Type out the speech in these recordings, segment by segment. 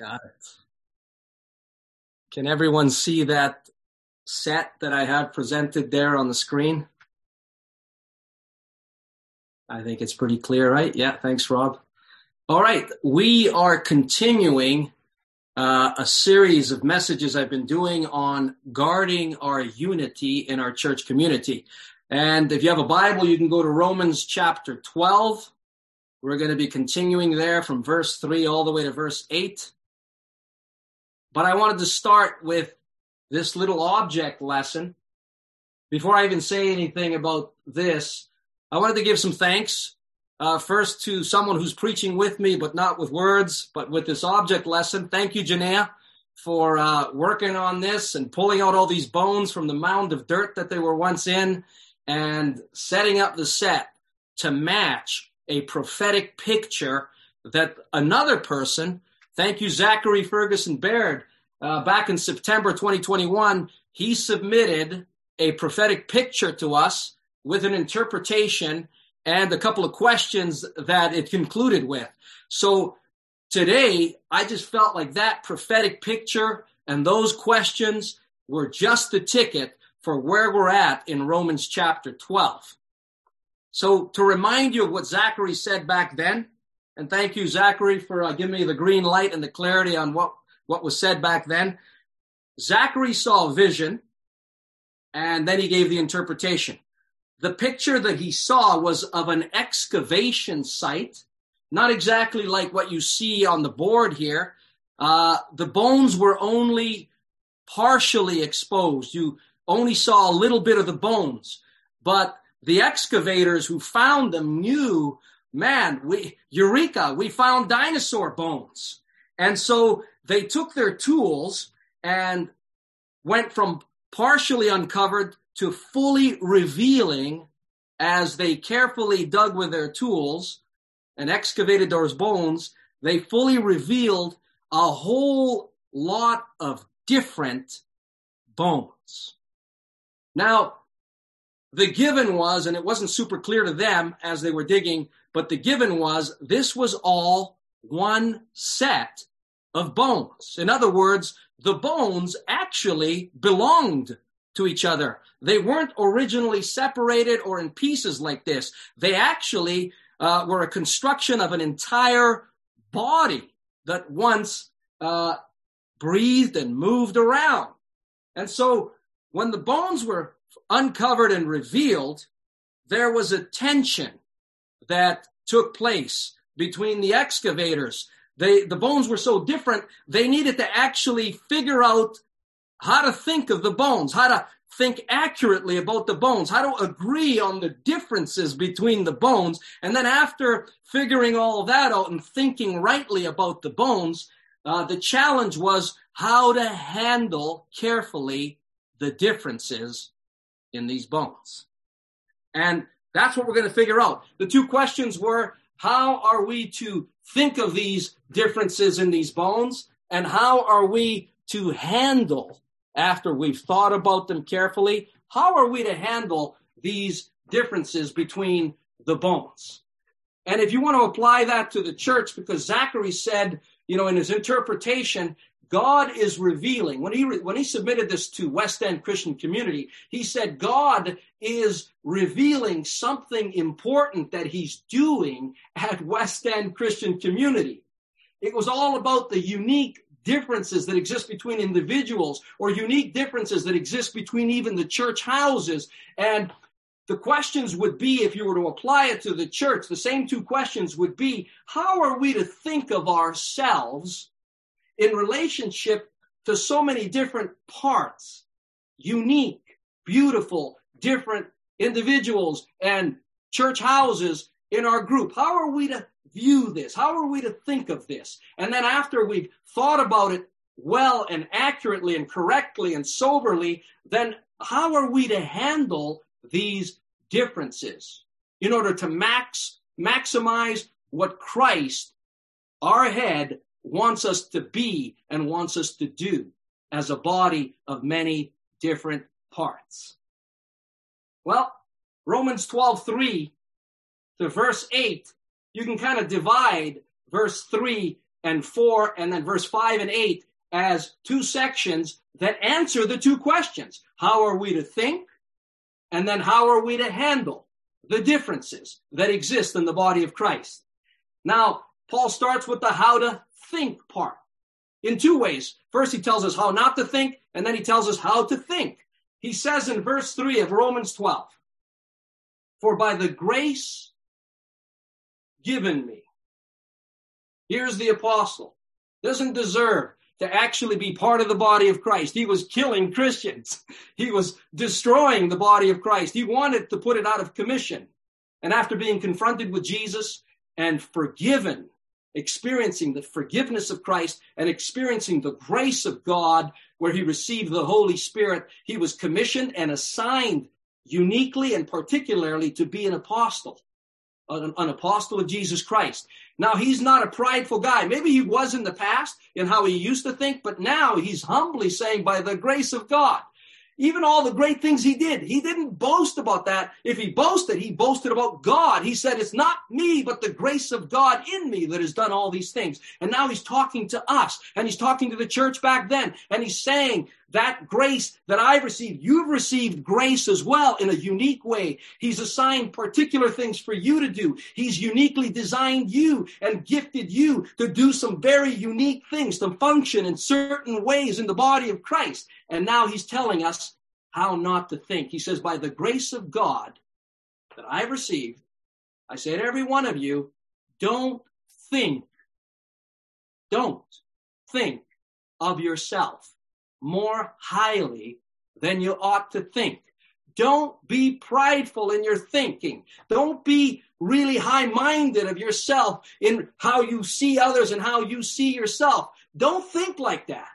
Got it. Can everyone see that set that I have presented there on the screen? I think it's pretty clear, right? Yeah, thanks, Rob. All right, we are continuing uh, a series of messages I've been doing on guarding our unity in our church community. And if you have a Bible, you can go to Romans chapter 12. We're going to be continuing there from verse 3 all the way to verse 8. But I wanted to start with this little object lesson. Before I even say anything about this, I wanted to give some thanks. Uh, first to someone who's preaching with me, but not with words, but with this object lesson. Thank you, Janaea, for uh, working on this and pulling out all these bones from the mound of dirt that they were once in and setting up the set to match a prophetic picture that another person, thank you, Zachary Ferguson Baird, uh, back in September 2021, he submitted a prophetic picture to us with an interpretation and a couple of questions that it concluded with. So today, I just felt like that prophetic picture and those questions were just the ticket for where we're at in Romans chapter 12. So to remind you of what Zachary said back then, and thank you, Zachary, for uh, giving me the green light and the clarity on what, what was said back then. Zachary saw a vision, and then he gave the interpretation. The picture that he saw was of an excavation site, not exactly like what you see on the board here. Uh, the bones were only partially exposed. You only saw a little bit of the bones, but the excavators who found them knew, man, we, Eureka, we found dinosaur bones. And so they took their tools and went from partially uncovered to fully revealing as they carefully dug with their tools and excavated those bones, they fully revealed a whole lot of different bones. Now, the given was, and it wasn't super clear to them as they were digging, but the given was this was all one set of bones. In other words, the bones actually belonged to each other. They weren't originally separated or in pieces like this. They actually uh, were a construction of an entire body that once uh, breathed and moved around. And so when the bones were uncovered and revealed, there was a tension that took place between the excavators. They, the bones were so different, they needed to actually figure out how to think of the bones, how to think accurately about the bones, how to agree on the differences between the bones. And then after figuring all that out and thinking rightly about the bones, uh, the challenge was how to handle carefully the differences in these bones. And that's what we're going to figure out. The two questions were, how are we to think of these differences in these bones? And how are we to handle after we've thought about them carefully, how are we to handle these differences between the bones? And if you want to apply that to the church, because Zachary said, you know, in his interpretation, God is revealing. When he, when he submitted this to West End Christian Community, he said God is revealing something important that he's doing at West End Christian Community. It was all about the unique differences that exist between individuals or unique differences that exist between even the church houses. And the questions would be, if you were to apply it to the church, the same two questions would be, how are we to think of ourselves in relationship to so many different parts, unique, beautiful, different individuals and church houses in our group? How are we to view this? How are we to think of this? And then after we've thought about it well and accurately and correctly and soberly, then how are we to handle these differences in order to max, maximize what Christ, our head, wants us to be and wants us to do as a body of many different parts? Well, Romans 12, 3 to verse 8 you can kind of divide verse 3 and 4, and then verse 5 and 8 as two sections that answer the two questions. How are we to think? And then how are we to handle the differences that exist in the body of Christ? Now, Paul starts with the how to think part in two ways. First, he tells us how not to think, and then he tells us how to think. He says in verse 3 of Romans 12, For by the grace given me, here's the apostle, doesn't deserve to actually be part of the body of Christ. He was killing Christians. He was destroying the body of Christ. He wanted to put it out of commission. And after being confronted with Jesus and forgiven, experiencing the forgiveness of Christ and experiencing the grace of God where he received the Holy Spirit, he was commissioned and assigned uniquely and particularly to be an apostle an, an apostle of Jesus Christ. Now, he's not a prideful guy. Maybe he was in the past in how he used to think, but now he's humbly saying, by the grace of God, even all the great things he did, he didn't boast about that. If he boasted, he boasted about God. He said, It's not me, but the grace of God in me that has done all these things. And now he's talking to us, and he's talking to the church back then, and he's saying, that grace that I've received, you've received grace as well in a unique way. He's assigned particular things for you to do. He's uniquely designed you and gifted you to do some very unique things, to function in certain ways in the body of Christ. And now he's telling us how not to think. He says, by the grace of God that I've received, I say to every one of you, don't think, don't think of yourself more highly than you ought to think. Don't be prideful in your thinking. Don't be really high minded of yourself in how you see others and how you see yourself. Don't think like that.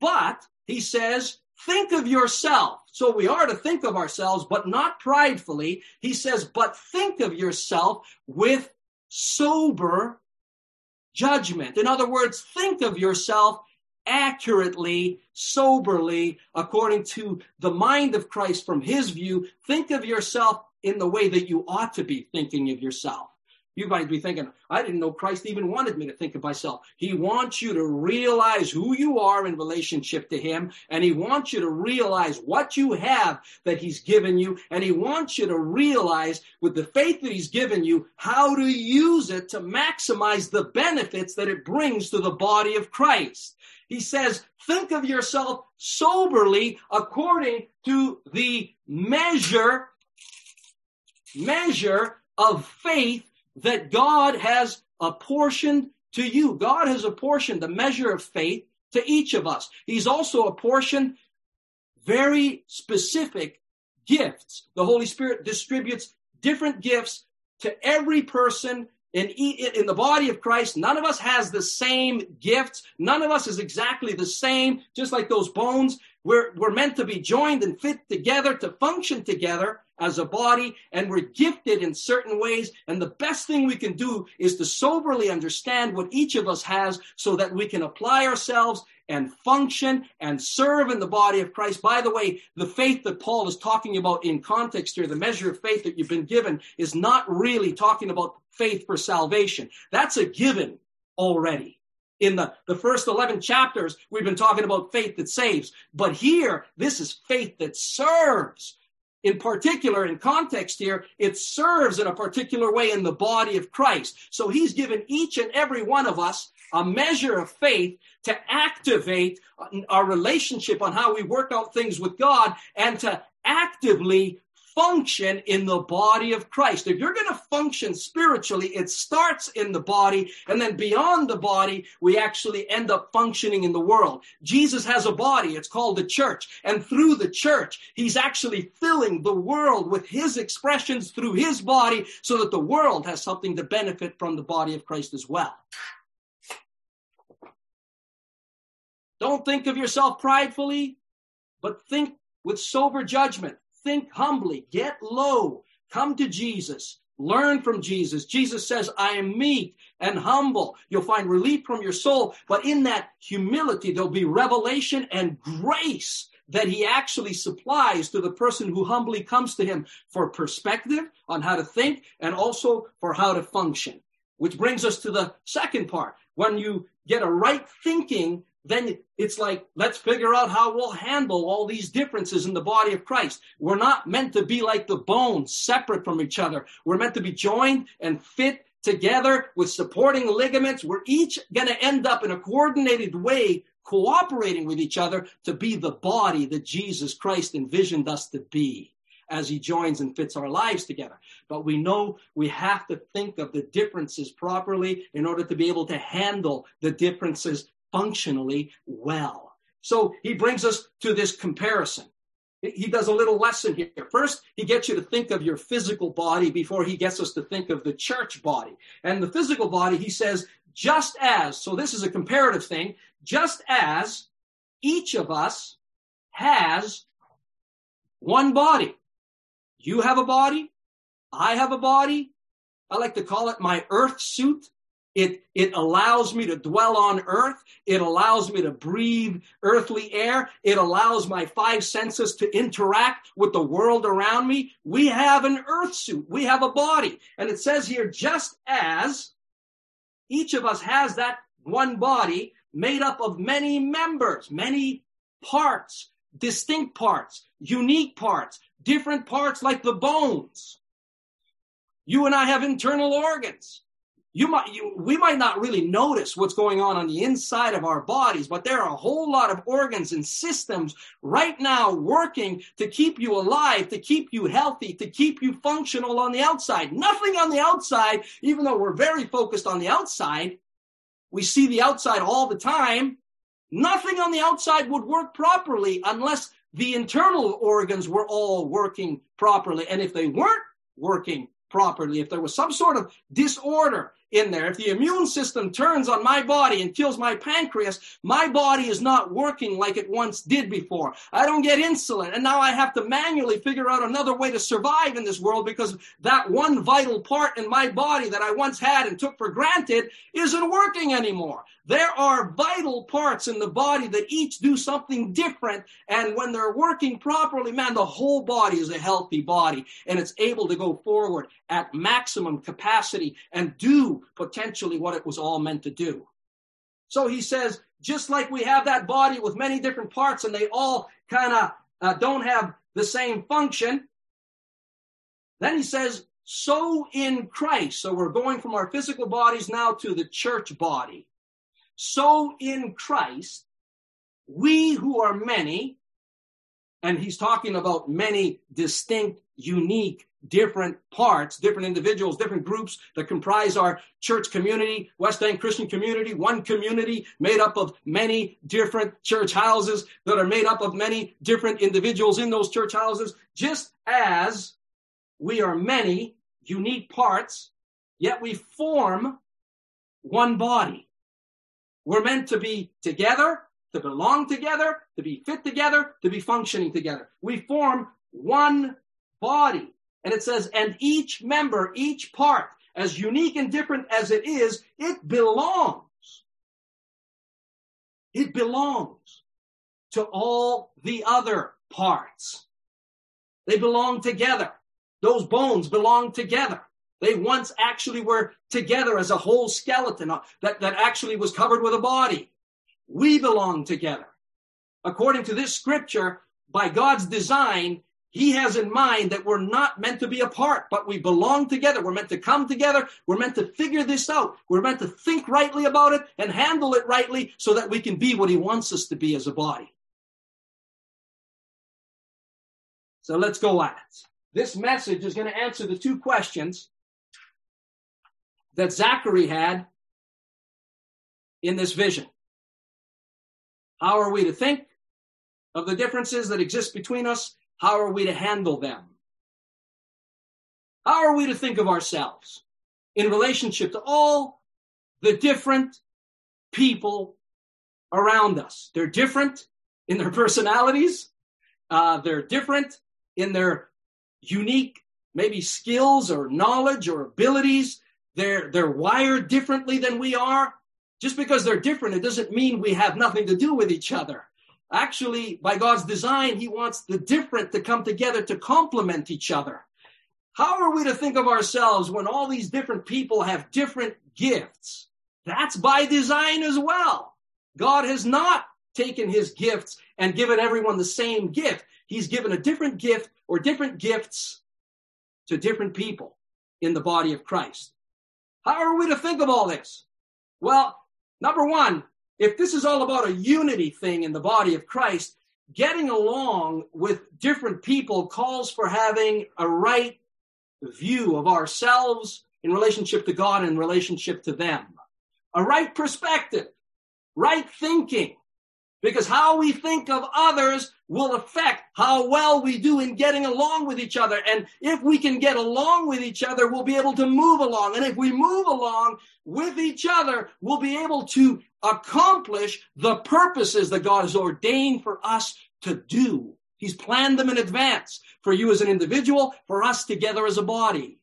But he says, think of yourself. So we are to think of ourselves, but not pridefully. He says, but think of yourself with sober judgment. In other words, think of yourself accurately, soberly, according to the mind of Christ from his view. Think of yourself in the way that you ought to be thinking of yourself. You might be thinking, I didn't know Christ even wanted me to think of myself. He wants you to realize who you are in relationship to Him, and He wants you to realize what you have that He's given you, and He wants you to realize with the faith that He's given you how to use it to maximize the benefits that it brings to the body of Christ. He says, think of yourself soberly according to the measure, measure of faith that God has apportioned to you. God has apportioned the measure of faith to each of us. He's also apportioned very specific gifts. The Holy Spirit distributes different gifts to every person in, in the body of Christ, none of us has the same gifts. None of us is exactly the same, just like those bones. We're, we're meant to be joined and fit together to function together as a body, and we're gifted in certain ways. And the best thing we can do is to soberly understand what each of us has so that we can apply ourselves and function and serve in the body of Christ. By the way, the faith that Paul is talking about in context here, the measure of faith that you've been given, is not really talking about faith for salvation. That's a given already. In the, the first 11 chapters, we've been talking about faith that saves. But here, this is faith that serves. In particular, in context here, it serves in a particular way in the body of Christ. So he's given each and every one of us a measure of faith to activate our relationship on how we work out things with God and to actively function in the body of Christ. If you're going to function spiritually, it starts in the body, and then beyond the body, we actually end up functioning in the world. Jesus has a body, it's called the church, and through the church, he's actually filling the world with his expressions through his body so that the world has something to benefit from the body of Christ as well. Don't think of yourself pridefully, but think with sober judgment. Think humbly, get low, come to Jesus, learn from Jesus. Jesus says, I am meek and humble. You'll find relief from your soul, but in that humility, there'll be revelation and grace that he actually supplies to the person who humbly comes to him for perspective on how to think and also for how to function. which brings us to the second part. When you get a right thinking, then it's like, let's figure out how we'll handle all these differences in the body of Christ. We're not meant to be like the bones, separate from each other. We're meant to be joined and fit together with supporting ligaments. We're each going to end up in a coordinated way, cooperating with each other to be the body that Jesus Christ envisioned us to be as he joins and fits our lives together. But we know we have to think of the differences properly in order to be able to handle the differences functionally well. So he brings us to this comparison. He does a little lesson here. First, he gets you to think of your physical body before he gets us to think of the church body. And the physical body, he says, just as, so this is a comparative thing, just as each of us has one body. You have a body. I have a body. I like to call it my earth suit. It, it allows me to dwell on earth. It allows me to breathe earthly air. It allows my five senses to interact with the world around me. We have an earth suit. We have a body. And it says here, just as each of us has that one body made up of many members, many parts, distinct parts, unique parts, different parts like the bones. You and I have internal organs. You might, you, we might not really notice what's going on on the inside of our bodies, but there are a whole lot of organs and systems right now working to keep you alive, to keep you healthy, to keep you functional on the outside. Nothing on the outside, even though we're very focused on the outside. We see the outside all the time. Nothing on the outside would work properly unless the internal organs were all working properly. And if they weren't working properly, if there was some sort of disorder in there, if the immune system turns on my body and kills my pancreas, my body is not working like it once did before. I don't get insulin. And now I have to manually figure out another way to survive in this world because that one vital part in my body that I once had and took for granted isn't working anymore. There are vital parts in the body that each do something different. And when they're working properly, man, the whole body is a healthy body and it's able to go forward at maximum capacity and do potentially what it was all meant to do. So he says, just like we have that body with many different parts and they all kind of uh, don't have the same function, then he says, so in Christ. So we're going from our physical bodies now to the church body so in Christ, we who are many, and he's talking about many distinct, unique, different parts, different individuals, different groups that comprise our church community, West End Christian community, one community made up of many different church houses that are made up of many different individuals in those church houses, just as we are many unique parts, yet we form one body. We're meant to be together, to belong together, to be fit together, to be functioning together. We form one body. And it says, and each member, each part, as unique and different as it is, it belongs. It belongs to all the other parts. They belong together. Those bones belong together. They once actually were together as a whole skeleton uh, that, that actually was covered with a body. We belong together. According to this scripture, by God's design, he has in mind that we're not meant to be apart, but we belong together. We're meant to come together. We're meant to figure this out. We're meant to think rightly about it and handle it rightly so that we can be what he wants us to be as a body. So let's go at it. This message is going to answer the two questions that Zachary had in this vision. How are we to think of the differences that exist between us? How are we to handle them? How are we to think of ourselves in relationship to all the different people around us? They're different in their personalities. Uh, they're different in their unique, maybe skills or knowledge or abilities. They're, they're wired differently than we are. Just because they're different, it doesn't mean we have nothing to do with each other. Actually, by God's design, He wants the different to come together to complement each other. How are we to think of ourselves when all these different people have different gifts? That's by design as well. God has not taken his gifts and given everyone the same gift. He's given a different gift or different gifts to different people in the body of Christ. How are we to think of all this? Well, number one, if this is all about a unity thing in the body of Christ, getting along with different people calls for having a right view of ourselves in relationship to God and relationship to them. A right perspective, right thinking, because how we think of others will affect how well we do in getting along with each other. And if we can get along with each other, we'll be able to move along. And if we move along with each other, we'll be able to accomplish the purposes that God has ordained for us to do. He's planned them in advance for you as an individual, for us together as a body.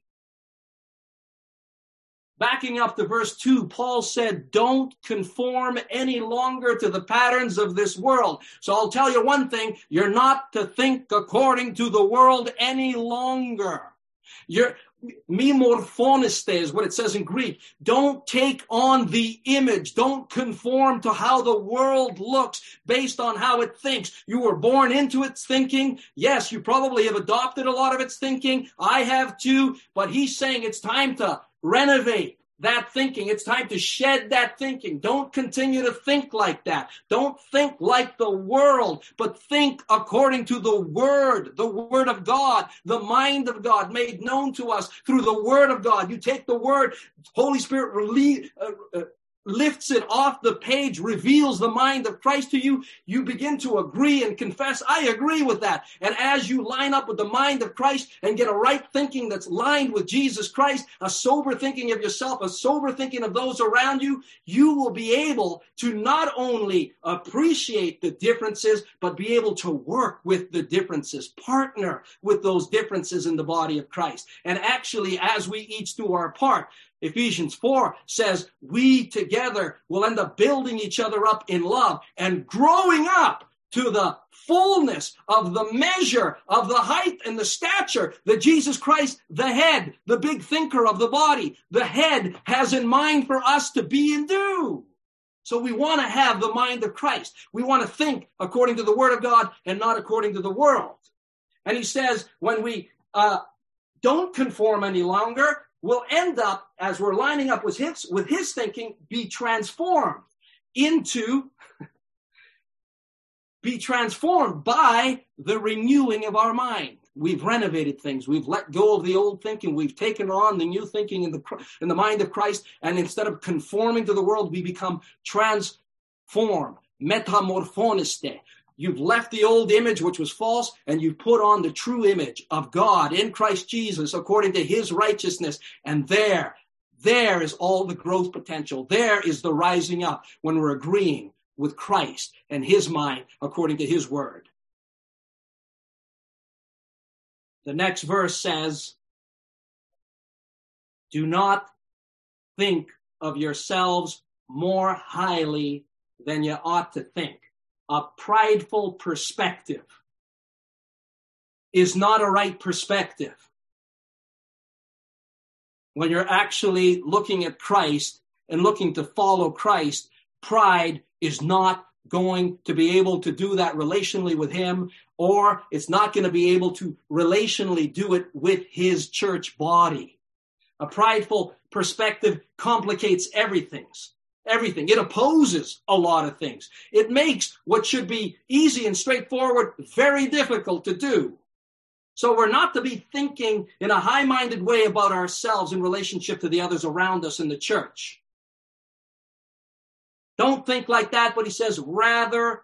Backing up to verse 2, Paul said, Don't conform any longer to the patterns of this world. So I'll tell you one thing you're not to think according to the world any longer. You're, me morphoniste is what it says in Greek. Don't take on the image. Don't conform to how the world looks based on how it thinks. You were born into its thinking. Yes, you probably have adopted a lot of its thinking. I have too. But he's saying it's time to renovate that thinking. It's time to shed that thinking. Don't continue to think like that. Don't think like the world, but think according to the Word, the Word of God, the mind of God made known to us through the Word of God. You take the Word, Holy Spirit release, uh, uh, lifts it off the page, reveals the mind of Christ to you, you begin to agree and confess, I agree with that. And as you line up with the mind of Christ and get a right thinking that's lined with Jesus Christ, a sober thinking of yourself, a sober thinking of those around you, you will be able to not only appreciate the differences, but be able to work with the differences, partner with those differences in the body of Christ. And actually, as we each do our part, Ephesians 4 says we together will end up building each other up in love and growing up to the fullness of the measure of the height and the stature that Jesus Christ, the head, the big thinker of the body, the head has in mind for us to be and do. So we want to have the mind of Christ. We want to think according to the word of God and not according to the world. And he says, when we uh, don't conform any longer, will end up, as we're lining up with his, with his thinking, be transformed into, be transformed by the renewing of our mind. We've renovated things. We've let go of the old thinking. We've taken on the new thinking in the, in the mind of Christ. And instead of conforming to the world, we become transformed, metamorphoniste. You've left the old image, which was false, and you've put on the true image of God in Christ Jesus according to his righteousness. And there, there is all the growth potential. There is the rising up when we're agreeing with Christ and his mind according to his word. The next verse says, Do not think of yourselves more highly than you ought to think a prideful perspective is not a right perspective. When you're actually looking at Christ and looking to follow Christ, pride is not going to be able to do that relationally with Him, or it's not going to be able to relationally do it with His church body. A prideful perspective complicates everything everything. It opposes a lot of things. It makes what should be easy and straightforward very difficult to do. So we're not to be thinking in a high minded way about ourselves in relationship to the others around us in the church. Don't think like that, but he says, rather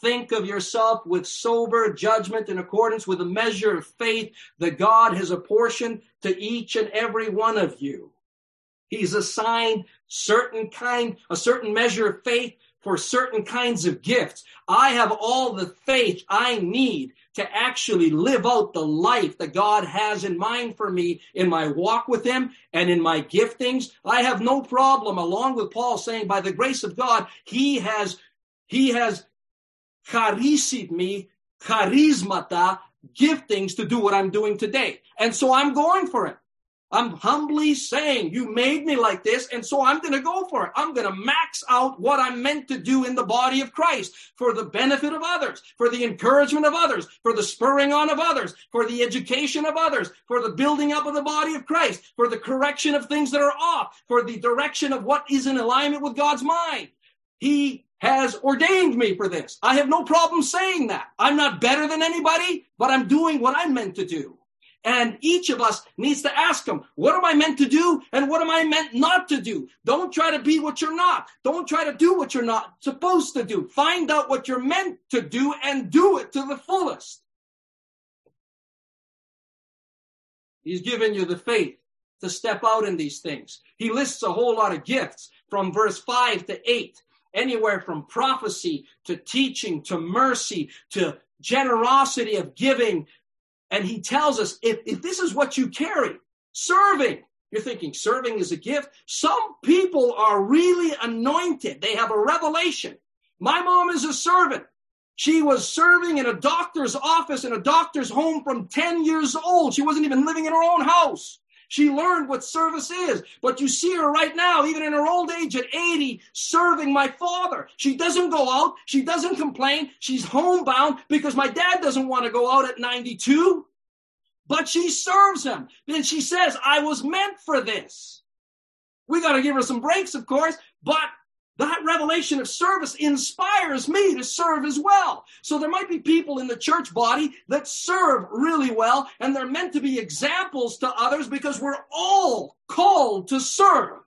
think of yourself with sober judgment in accordance with the measure of faith that God has apportioned to each and every one of you. He's assigned certain kind, a certain measure of faith for certain kinds of gifts. I have all the faith I need to actually live out the life that God has in mind for me in my walk with Him and in my giftings. I have no problem, along with Paul saying, by the grace of God, He has, He has charisid me, charismata, giftings to do what I'm doing today. And so I'm going for it. I'm humbly saying, you made me like this, and so I'm going to go for it. I'm going to max out what I'm meant to do in the body of Christ for the benefit of others, for the encouragement of others, for the spurring on of others, for the education of others, for the building up of the body of Christ, for the correction of things that are off, for the direction of what is in alignment with God's mind. He has ordained me for this. I have no problem saying that. I'm not better than anybody, but I'm doing what I'm meant to do. And each of us needs to ask him, what am I meant to do? And what am I meant not to do? Don't try to be what you're not. Don't try to do what you're not supposed to do. Find out what you're meant to do and do it to the fullest. He's given you the faith to step out in these things. He lists a whole lot of gifts from verse 5 to 8, anywhere from prophecy to teaching to mercy to generosity of giving and he tells us if, if this is what you carry, serving, you're thinking serving is a gift. Some people are really anointed. They have a revelation. My mom is a servant. She was serving in a doctor's office in a doctor's home from 10 years old. She wasn't even living in her own house. She learned what service is. But you see her right now, even in her old age at 80, serving my father. She doesn't go out. She doesn't complain. She's homebound because my dad doesn't want to go out at 92. But she serves him. Then she says, I was meant for this. We got to give her some breaks, of course, but that revelation of service inspires me to serve as well. So there might be people in the church body that serve really well, and they're meant to be examples to others because we're all called to serve.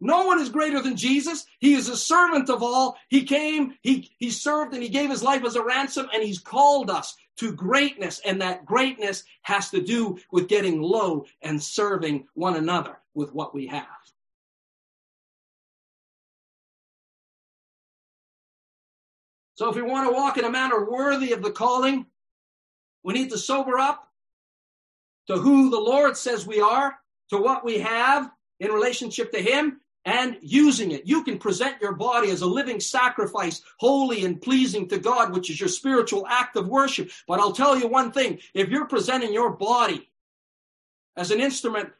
No one is greater than Jesus. He is a servant of all. He came, he, he served, and he gave his life as a ransom, and he's called us to greatness. And that greatness has to do with getting low and serving one another with what we have. So if we want to walk in a manner worthy of the calling, we need to sober up to who the Lord says we are, to what we have in relationship to Him, and using it. You can present your body as a living sacrifice, holy and pleasing to God, which is your spiritual act of worship. But I'll tell you one thing if you're presenting your body as an instrument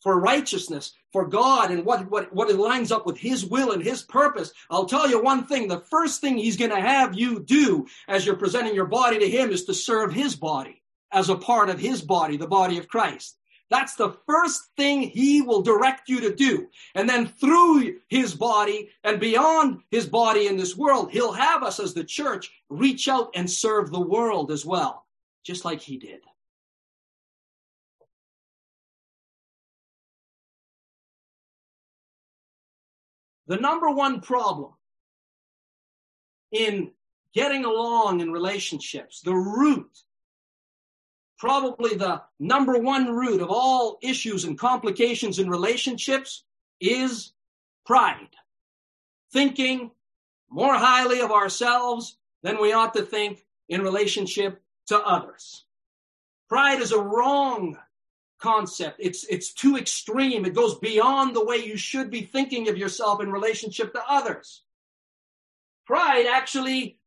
for righteousness, for God, and what, what, what it lines up with His will and His purpose, I'll tell you one thing. The first thing He's going to have you do as you're presenting your body to Him is to serve His body as a part of His body, the body of Christ. That's the first thing He will direct you to do. And then through His body and beyond His body in this world, He'll have us as the church reach out and serve the world as well, just like He did. The number one problem in getting along in relationships, the root, probably the number one root of all issues and complications in relationships is pride. Thinking more highly of ourselves than we ought to think in relationship to others. Pride is a wrong concept. It's, it's too extreme. It goes beyond the way you should be thinking of yourself in relationship to others. Pride actually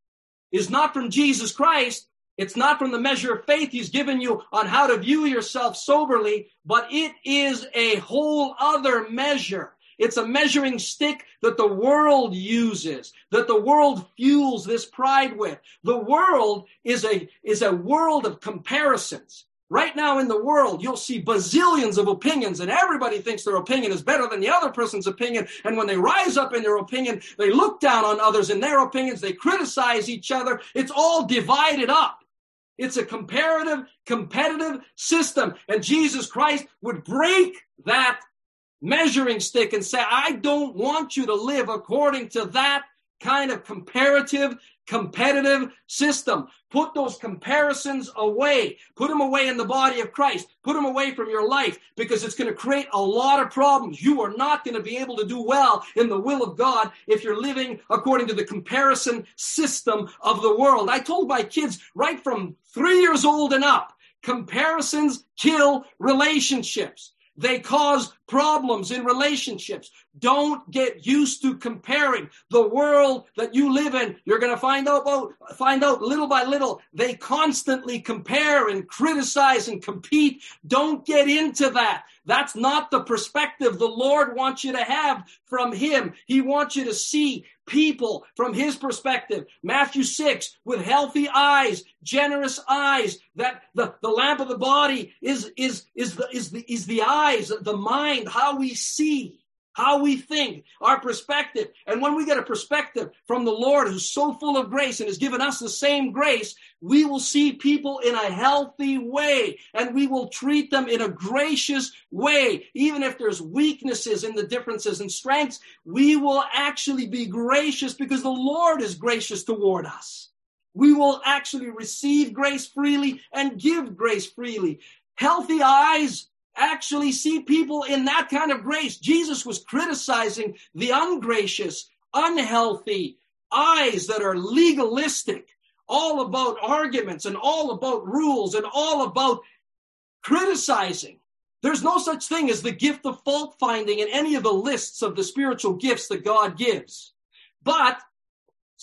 is not from Jesus Christ. It's not from the measure of faith he's given you on how to view yourself soberly, but it is a whole other measure. It's a measuring stick that the world uses, that the world fuels this pride with. The world is a, is a world of comparisons. Right now in the world, you'll see bazillions of opinions, and everybody thinks their opinion is better than the other person's opinion. And when they rise up in their opinion, they look down on others in their opinions, they criticize each other. It's all divided up. It's a comparative, competitive system. And Jesus Christ would break that measuring stick and say, I don't want you to live according to that kind of comparative, competitive system. Put those comparisons away. Put them away in the body of Christ. Put them away from your life because it's going to create a lot of problems. You are not going to be able to do well in the will of God if you're living according to the comparison system of the world. I told my kids right from three years old and up, comparisons kill relationships. They cause problems in relationships. Don't get used to comparing the world that you live in. You're going to find out, oh, find out little by little. They constantly compare and criticize and compete. Don't get into that. That's not the perspective the Lord wants you to have from Him. He wants you to see people from His perspective. Matthew 6, with healthy eyes, generous eyes, that the, the lamp of the body is, is, is the, is the, is the eyes, the mind, how we see how we think, our perspective. And when we get a perspective from the Lord who's so full of grace and has given us the same grace, we will see people in a healthy way and we will treat them in a gracious way. Even if there's weaknesses in the differences and strengths, we will actually be gracious because the Lord is gracious toward us. We will actually receive grace freely and give grace freely. Healthy eyes actually see people in that kind of grace. Jesus was criticizing the ungracious, unhealthy eyes that are legalistic, all about arguments and all about rules and all about criticizing. There's no such thing as the gift of fault finding in any of the lists of the spiritual gifts that God gives. But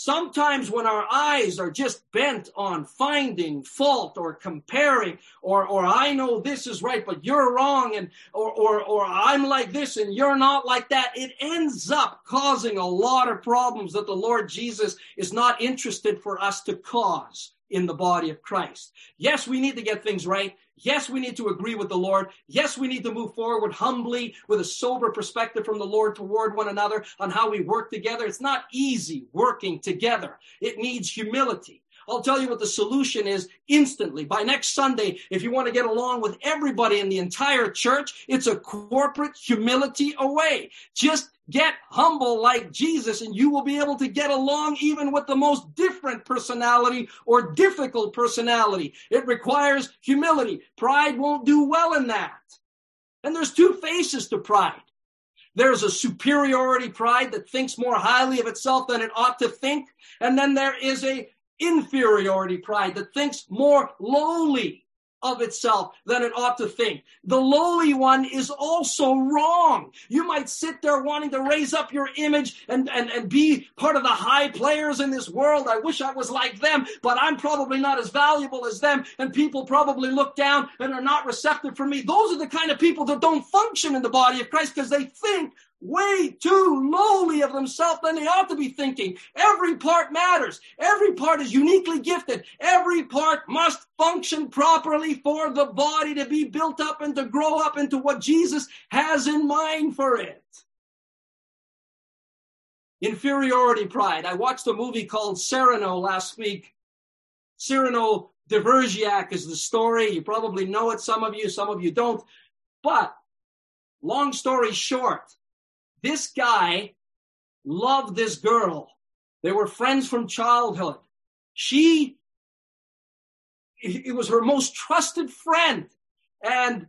Sometimes when our eyes are just bent on finding fault or comparing or, or I know this is right, but you're wrong and, or, or, or I'm like this and you're not like that, it ends up causing a lot of problems that the Lord Jesus is not interested for us to cause in the body of Christ. Yes, we need to get things right. Yes, we need to agree with the Lord. Yes, we need to move forward humbly with a sober perspective from the Lord toward one another on how we work together. It's not easy working together. It needs humility. I'll tell you what the solution is instantly. By next Sunday, if you want to get along with everybody in the entire church, it's a corporate humility away. Just get humble like Jesus and you will be able to get along even with the most different personality or difficult personality. It requires humility. Pride won't do well in that. And there's two faces to pride. There's a superiority pride that thinks more highly of itself than it ought to think. And then there is a inferiority pride that thinks more lowly of itself than it ought to think. The lowly one is also wrong. You might sit there wanting to raise up your image and, and, and be part of the high players in this world. I wish I was like them, but I'm probably not as valuable as them. And people probably look down and are not receptive for me. Those are the kind of people that don't function in the body of Christ because they think way too lowly of themselves than they ought to be thinking. Every part matters. Every part is uniquely gifted. Every part must function properly for the body to be built up and to grow up into what Jesus has in mind for it. Inferiority pride. I watched a movie called Cyrano last week. Cyrano de Bergerac is the story. You probably know it, some of you, some of you don't. But long story short, this guy loved this girl. They were friends from childhood. She, it was her most trusted friend. And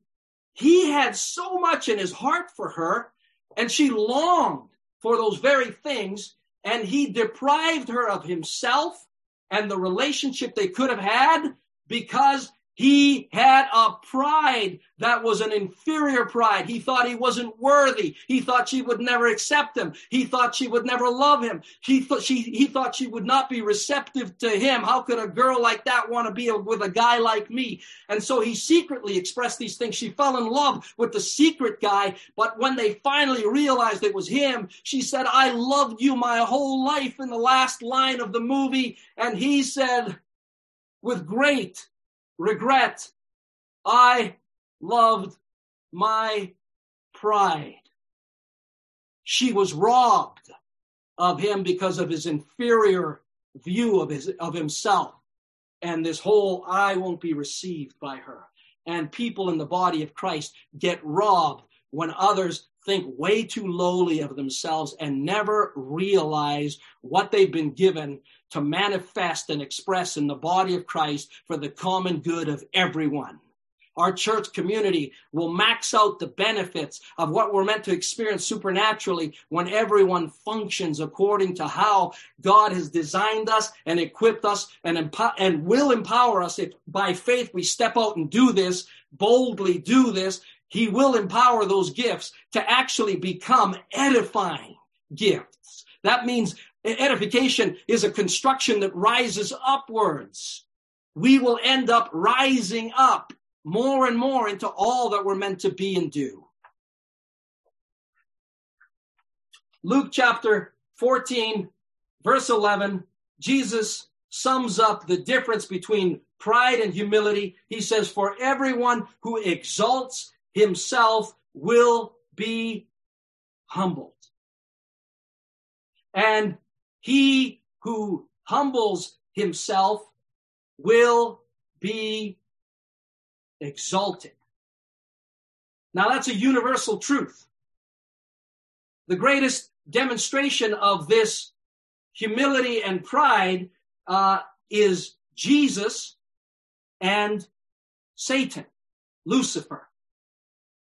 he had so much in his heart for her, and she longed for those very things. And he deprived her of himself and the relationship they could have had because he had a pride that was an inferior pride. He thought he wasn't worthy. He thought she would never accept him. He thought she would never love him. He thought she, he thought she would not be receptive to him. How could a girl like that want to be with a guy like me? And so he secretly expressed these things. She fell in love with the secret guy. But when they finally realized it was him, she said, I loved you my whole life in the last line of the movie. And he said, with great regret. I loved my pride. She was robbed of him because of his inferior view of his of himself and this whole I won't be received by her. And people in the body of Christ get robbed when others think way too lowly of themselves and never realize what they've been given to manifest and express in the body of Christ for the common good of everyone. Our church community will max out the benefits of what we're meant to experience supernaturally when everyone functions according to how God has designed us and equipped us and, and will empower us if by faith we step out and do this, boldly do this, he will empower those gifts to actually become edifying gifts. That means edification is a construction that rises upwards. We will end up rising up more and more into all that we're meant to be and do. Luke chapter 14, verse 11, Jesus sums up the difference between pride and humility. He says, For everyone who exalts himself will be humbled. And he who humbles himself will be exalted. Now that's a universal truth. The greatest demonstration of this humility and pride uh, is Jesus and Satan, Lucifer.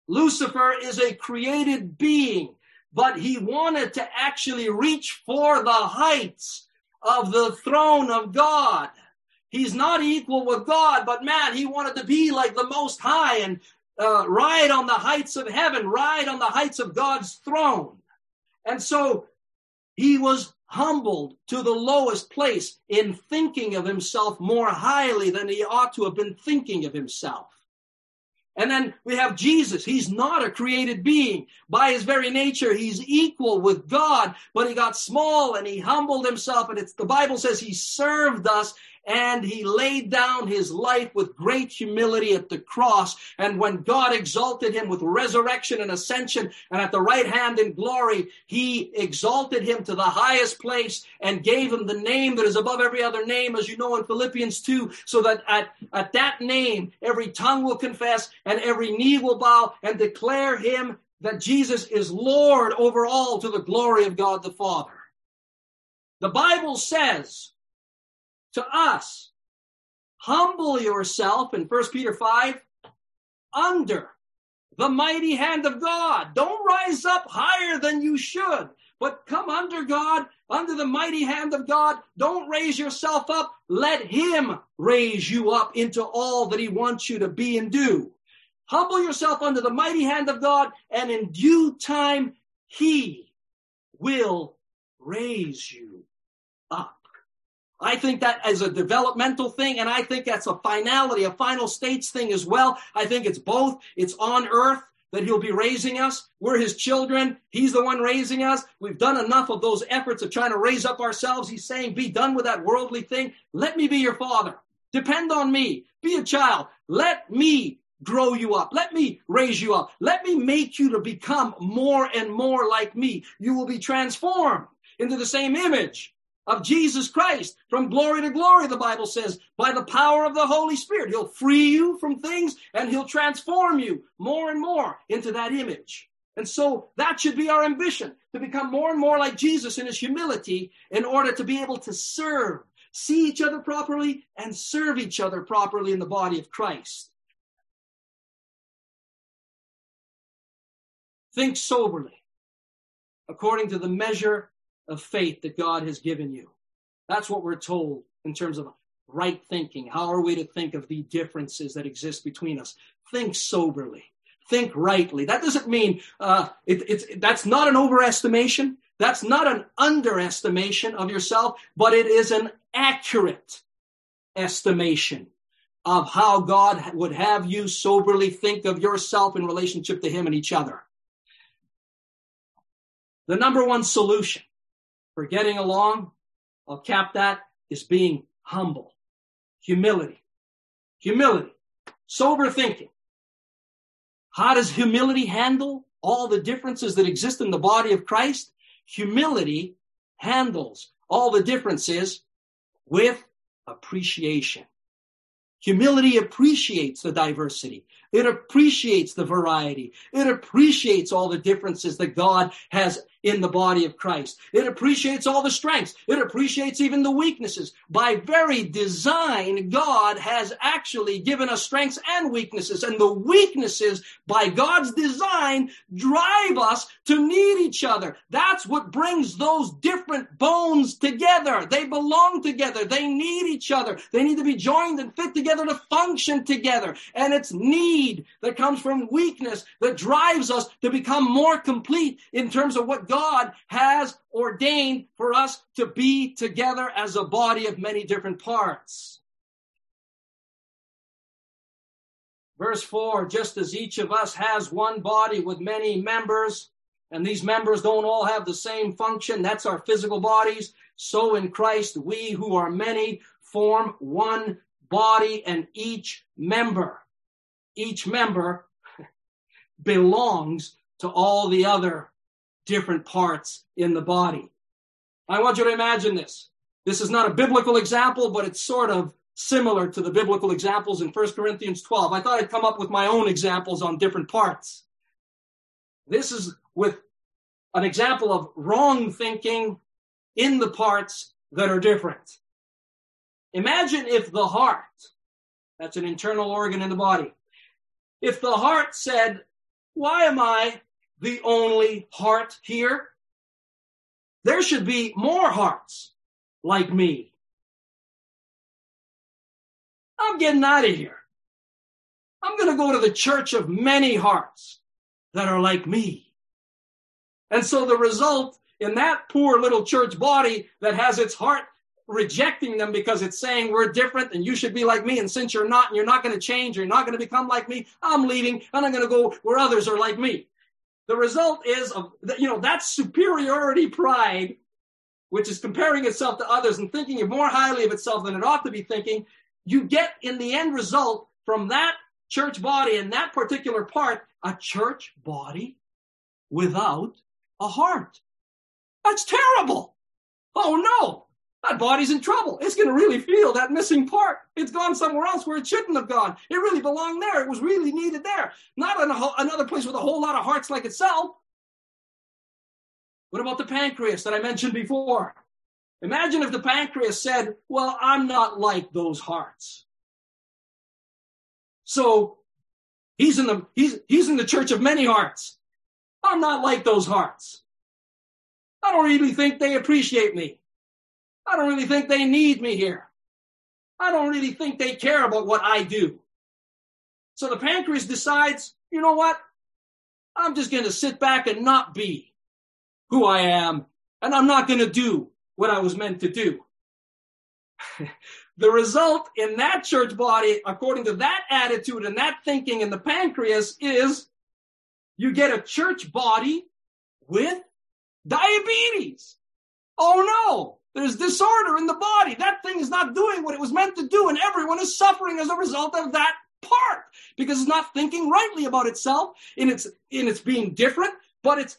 Lucifer is a created being, but he wanted to actually reach for the heights of the throne of God. He's not equal with God, but man, he wanted to be like the Most High and uh, ride on the heights of heaven, ride on the heights of God's throne. And so he was humbled to the lowest place in thinking of himself more highly than he ought to have been thinking of himself. And then we have Jesus. He's not a created being. By his very nature, he's equal with God, but he got small and he humbled himself. And it's the Bible says he served us and he laid down his life with great humility at the cross. And when God exalted him with resurrection and ascension and at the right hand in glory, he exalted him to the highest place and gave him the name that is above every other name, as you know in Philippians 2, so that at, at that name, every tongue will confess and every knee will bow and declare him that Jesus is Lord over all to the glory of God the Father. The Bible says to us. Humble yourself in 1 Peter 5 under the mighty hand of God. Don't rise up higher than you should, but come under God, under the mighty hand of God. Don't raise yourself up. Let Him raise you up into all that He wants you to be and do. Humble yourself under the mighty hand of God, and in due time, He will raise you up. I think that as a developmental thing, and I think that's a finality, a final states thing as well. I think it's both. It's on earth that he'll be raising us. We're his children. He's the one raising us. We've done enough of those efforts of trying to raise up ourselves. He's saying, be done with that worldly thing. Let me be your father. Depend on me. Be a child. Let me grow you up. Let me raise you up. Let me make you to become more and more like me. You will be transformed into the same image of Jesus Christ from glory to glory, the Bible says, by the power of the Holy Spirit. He'll free you from things and he'll transform you more and more into that image. And so that should be our ambition to become more and more like Jesus in his humility in order to be able to serve, see each other properly, and serve each other properly in the body of Christ. Think soberly according to the measure of faith that God has given you. That's what we're told in terms of right thinking. How are we to think of the differences that exist between us? Think soberly. Think rightly. That doesn't mean uh, it, it's that's not an overestimation. That's not an underestimation of yourself, but it is an accurate estimation of how God would have you soberly think of yourself in relationship to Him and each other. The number one solution for getting along, I'll cap that, is being humble. Humility. Humility. Sober thinking. How does humility handle all the differences that exist in the body of Christ? Humility handles all the differences with appreciation. Humility appreciates the diversity. It appreciates the variety. It appreciates all the differences that God has in the body of Christ. It appreciates all the strengths. It appreciates even the weaknesses. By very design, God has actually given us strengths and weaknesses. And the weaknesses, by God's design, drive us to need each other. That's what brings those different bones together. They belong together. They need each other. They need to be joined and fit together to function together. And it's need that comes from weakness that drives us to become more complete in terms of what God has ordained for us to be together as a body of many different parts. Verse 4 just as each of us has one body with many members, and these members don't all have the same function, that's our physical bodies. So in Christ, we who are many form one body, and each member, each member belongs to all the other different parts in the body. I want you to imagine this. This is not a biblical example, but it's sort of similar to the biblical examples in 1 Corinthians 12. I thought I'd come up with my own examples on different parts. This is with an example of wrong thinking in the parts that are different. Imagine if the heart, that's an internal organ in the body, if the heart said, Why am I the only heart here? There should be more hearts like me. I'm getting out of here. I'm going to go to the church of many hearts that are like me. And so the result in that poor little church body that has its heart rejecting them because it's saying we're different and you should be like me. And since you're not and you're not going to change, you're not going to become like me, I'm leaving and I'm going to go where others are like me. The result is of you know that superiority pride, which is comparing itself to others and thinking more highly of itself than it ought to be thinking. You get in the end result from that church body and that particular part a church body without a heart. That's terrible. Oh no, that body's in trouble. It's going to really feel that missing part. It's gone somewhere else where it shouldn't have gone. It really belonged there. It was really needed there, not in ho- another place with a whole lot of hearts like itself. What about the pancreas that I mentioned before? Imagine if the pancreas said, Well, I'm not like those hearts. So he's in the he's he's in the church of many hearts. I'm not like those hearts. I don't really think they appreciate me. I don't really think they need me here. I don't really think they care about what I do. So the pancreas decides, you know what? I'm just going to sit back and not be who I am, and I'm not going to do what I was meant to do. the result in that church body, according to that attitude and that thinking in the pancreas, is you get a church body with diabetes. Oh no, there's disorder in the body. That thing is not doing what it was meant to do, and everyone is suffering as a result of that part because it's not thinking rightly about itself in its in its being different, but it's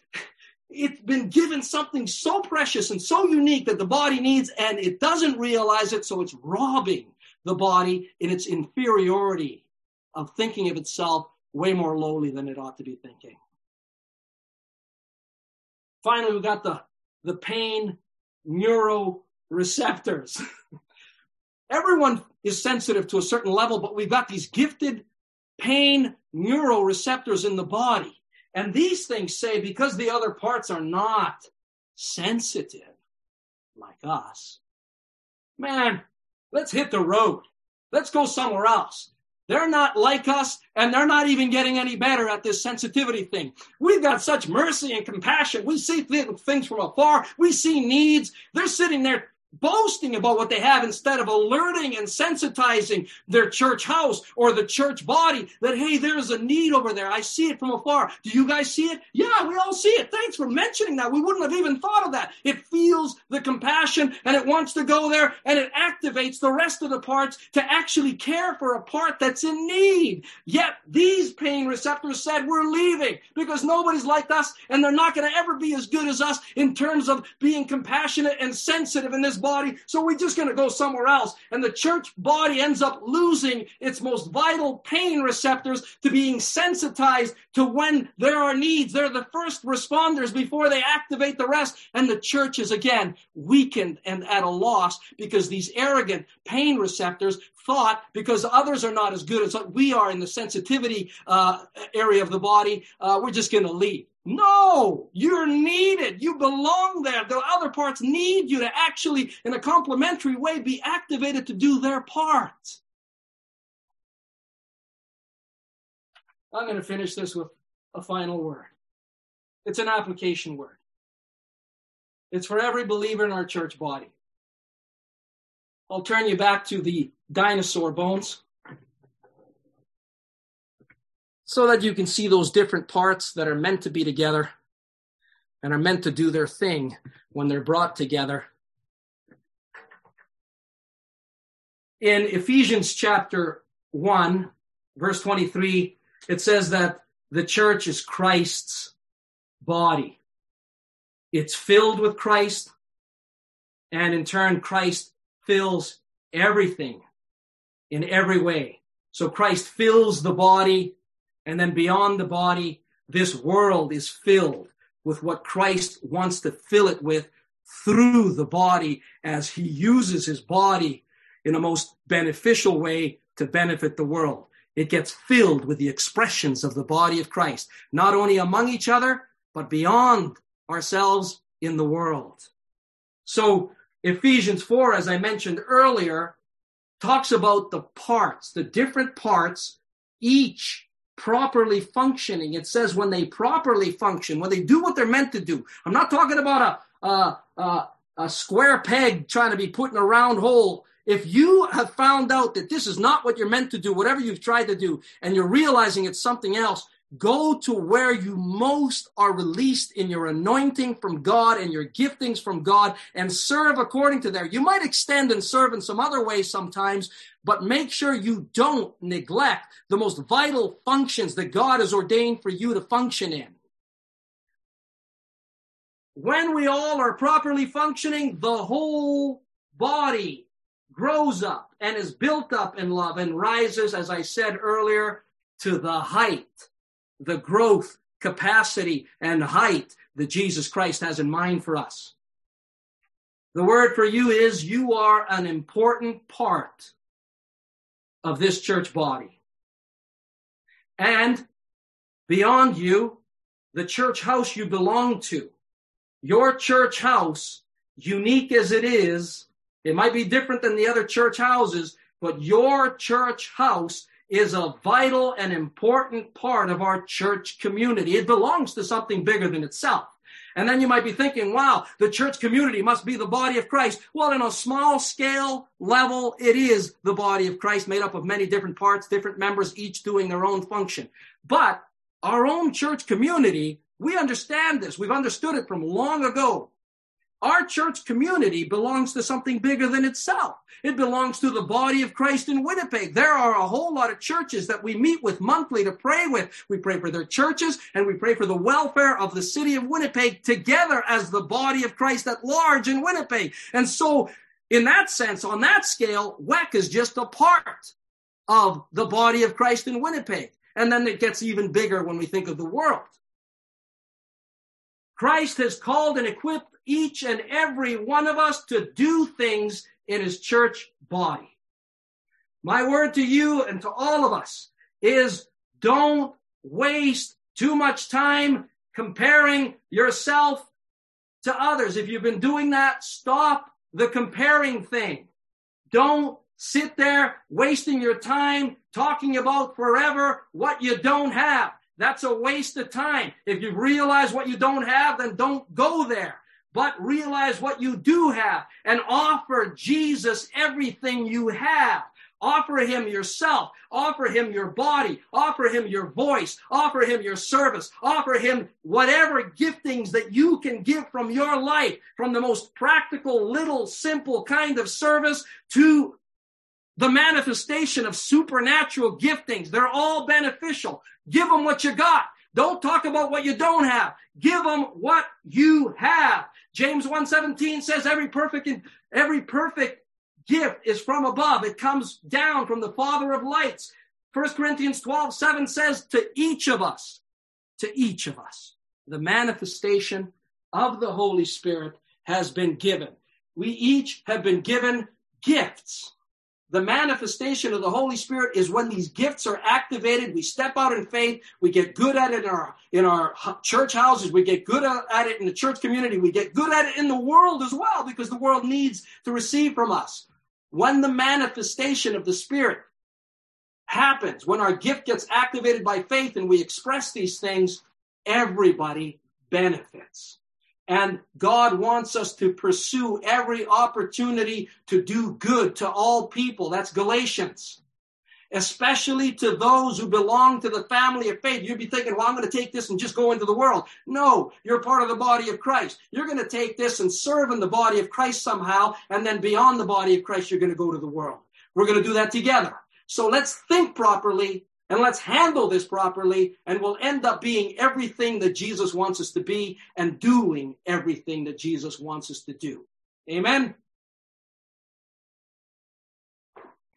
it's been given something so precious and so unique that the body needs, and it doesn't realize it, so it's robbing the body in its inferiority of thinking of itself way more lowly than it ought to be thinking. Finally, we got the the pain neuroreceptors. Everyone is sensitive to a certain level, but we've got these gifted pain neuroreceptors in the body. And these things say because the other parts are not sensitive like us, man, let's hit the road. Let's go somewhere else. They're not like us, and they're not even getting any better at this sensitivity thing. We've got such mercy and compassion. We see things from afar. We see needs. They're sitting there boasting about what they have instead of alerting and sensitizing their church house or the church body that, hey, there's a need over there. I see it from afar. Do you guys see it? Yeah, we all see it. Thanks for mentioning that. We wouldn't have even thought of that. It feels the compassion and it wants to go there and it activates the rest of the parts to actually care for a part that's in need. Yet these pain receptors said, we're leaving because nobody's like us and they're not going to ever be as good as us in terms of being compassionate and sensitive in this body. So we're just going to go somewhere else. And the church body ends up losing its most vital pain receptors to being sensitized to when there are needs. They're the first responders before they activate the rest. And the church is again weakened and at a loss because these arrogant pain receptors thought because others are not as good as we are in the sensitivity uh, area of the body, uh, we're just going to leave. No, you're needed. You belong there. The other parts need you to actually, in a complementary way, be activated to do their part. I'm going to finish this with a final word. It's an application word. It's for every believer in our church body. I'll turn you back to the dinosaur bones so that you can see those different parts that are meant to be together and are meant to do their thing when they're brought together. In Ephesians chapter 1, verse 23, it says that the church is Christ's body. It's filled with Christ, and in turn, Christ fills everything in every way. So Christ fills the body, and then beyond the body, this world is filled with what Christ wants to fill it with through the body as he uses his body in a most beneficial way to benefit the world. It gets filled with the expressions of the body of Christ, not only among each other, but beyond ourselves in the world. So Ephesians 4, as I mentioned earlier, talks about the parts, the different parts, each properly functioning. It says when they properly function, when they do what they're meant to do. I'm not talking about a, a, a, a square peg trying to be put in a round hole. If you have found out that this is not what you're meant to do, whatever you've tried to do, and you're realizing it's something else, Go to where you most are released in your anointing from God and your giftings from God and serve according to there. You might extend and serve in some other ways sometimes, but make sure you don't neglect the most vital functions that God has ordained for you to function in. When we all are properly functioning, the whole body grows up and is built up in love and rises, as I said earlier, to the height the growth, capacity, and height that Jesus Christ has in mind for us. The word for you is you are an important part of this church body. And beyond you, the church house you belong to. Your church house, unique as it is, it might be different than the other church houses, but your church house is a vital and important part of our church community. It belongs to something bigger than itself. And then you might be thinking, wow, the church community must be the body of Christ. Well, in a small scale level, it is the body of Christ made up of many different parts, different members, each doing their own function. But our own church community, we understand this. We've understood it from long ago. Our church community belongs to something bigger than itself. It belongs to the body of Christ in Winnipeg. There are a whole lot of churches that we meet with monthly to pray with. We pray for their churches and we pray for the welfare of the city of Winnipeg together as the body of Christ at large in Winnipeg. And so, in that sense, on that scale, WEC is just a part of the body of Christ in Winnipeg. And then it gets even bigger when we think of the world. Christ has called and equipped each and every one of us to do things in his church body. My word to you and to all of us is don't waste too much time comparing yourself to others. If you've been doing that, stop the comparing thing. Don't sit there wasting your time talking about forever what you don't have. That's a waste of time. If you realize what you don't have, then don't go there but realize what you do have and offer Jesus everything you have. Offer him yourself. Offer him your body. Offer him your voice. Offer him your service. Offer him whatever giftings that you can give from your life, from the most practical, little, simple kind of service to the manifestation of supernatural giftings. They're all beneficial. Give them what you got. Don't talk about what you don't have. Give them what you have. James 1:17 says every perfect and every perfect gift is from above. It comes down from the Father of lights. 1 Corinthians 12:7 says to each of us, to each of us, the manifestation of the Holy Spirit has been given. We each have been given gifts. The manifestation of the Holy Spirit is when these gifts are activated. We step out in faith. We get good at it in our, in our church houses. We get good at it in the church community. We get good at it in the world as well because the world needs to receive from us. When the manifestation of the Spirit happens, when our gift gets activated by faith and we express these things, everybody benefits. And God wants us to pursue every opportunity to do good to all people. That's Galatians. Especially to those who belong to the family of faith. You'd be thinking, well, I'm going to take this and just go into the world. No, you're part of the body of Christ. You're going to take this and serve in the body of Christ somehow. And then beyond the body of Christ, you're going to go to the world. We're going to do that together. So let's think properly and let's handle this properly, and we'll end up being everything that Jesus wants us to be and doing everything that Jesus wants us to do. Amen.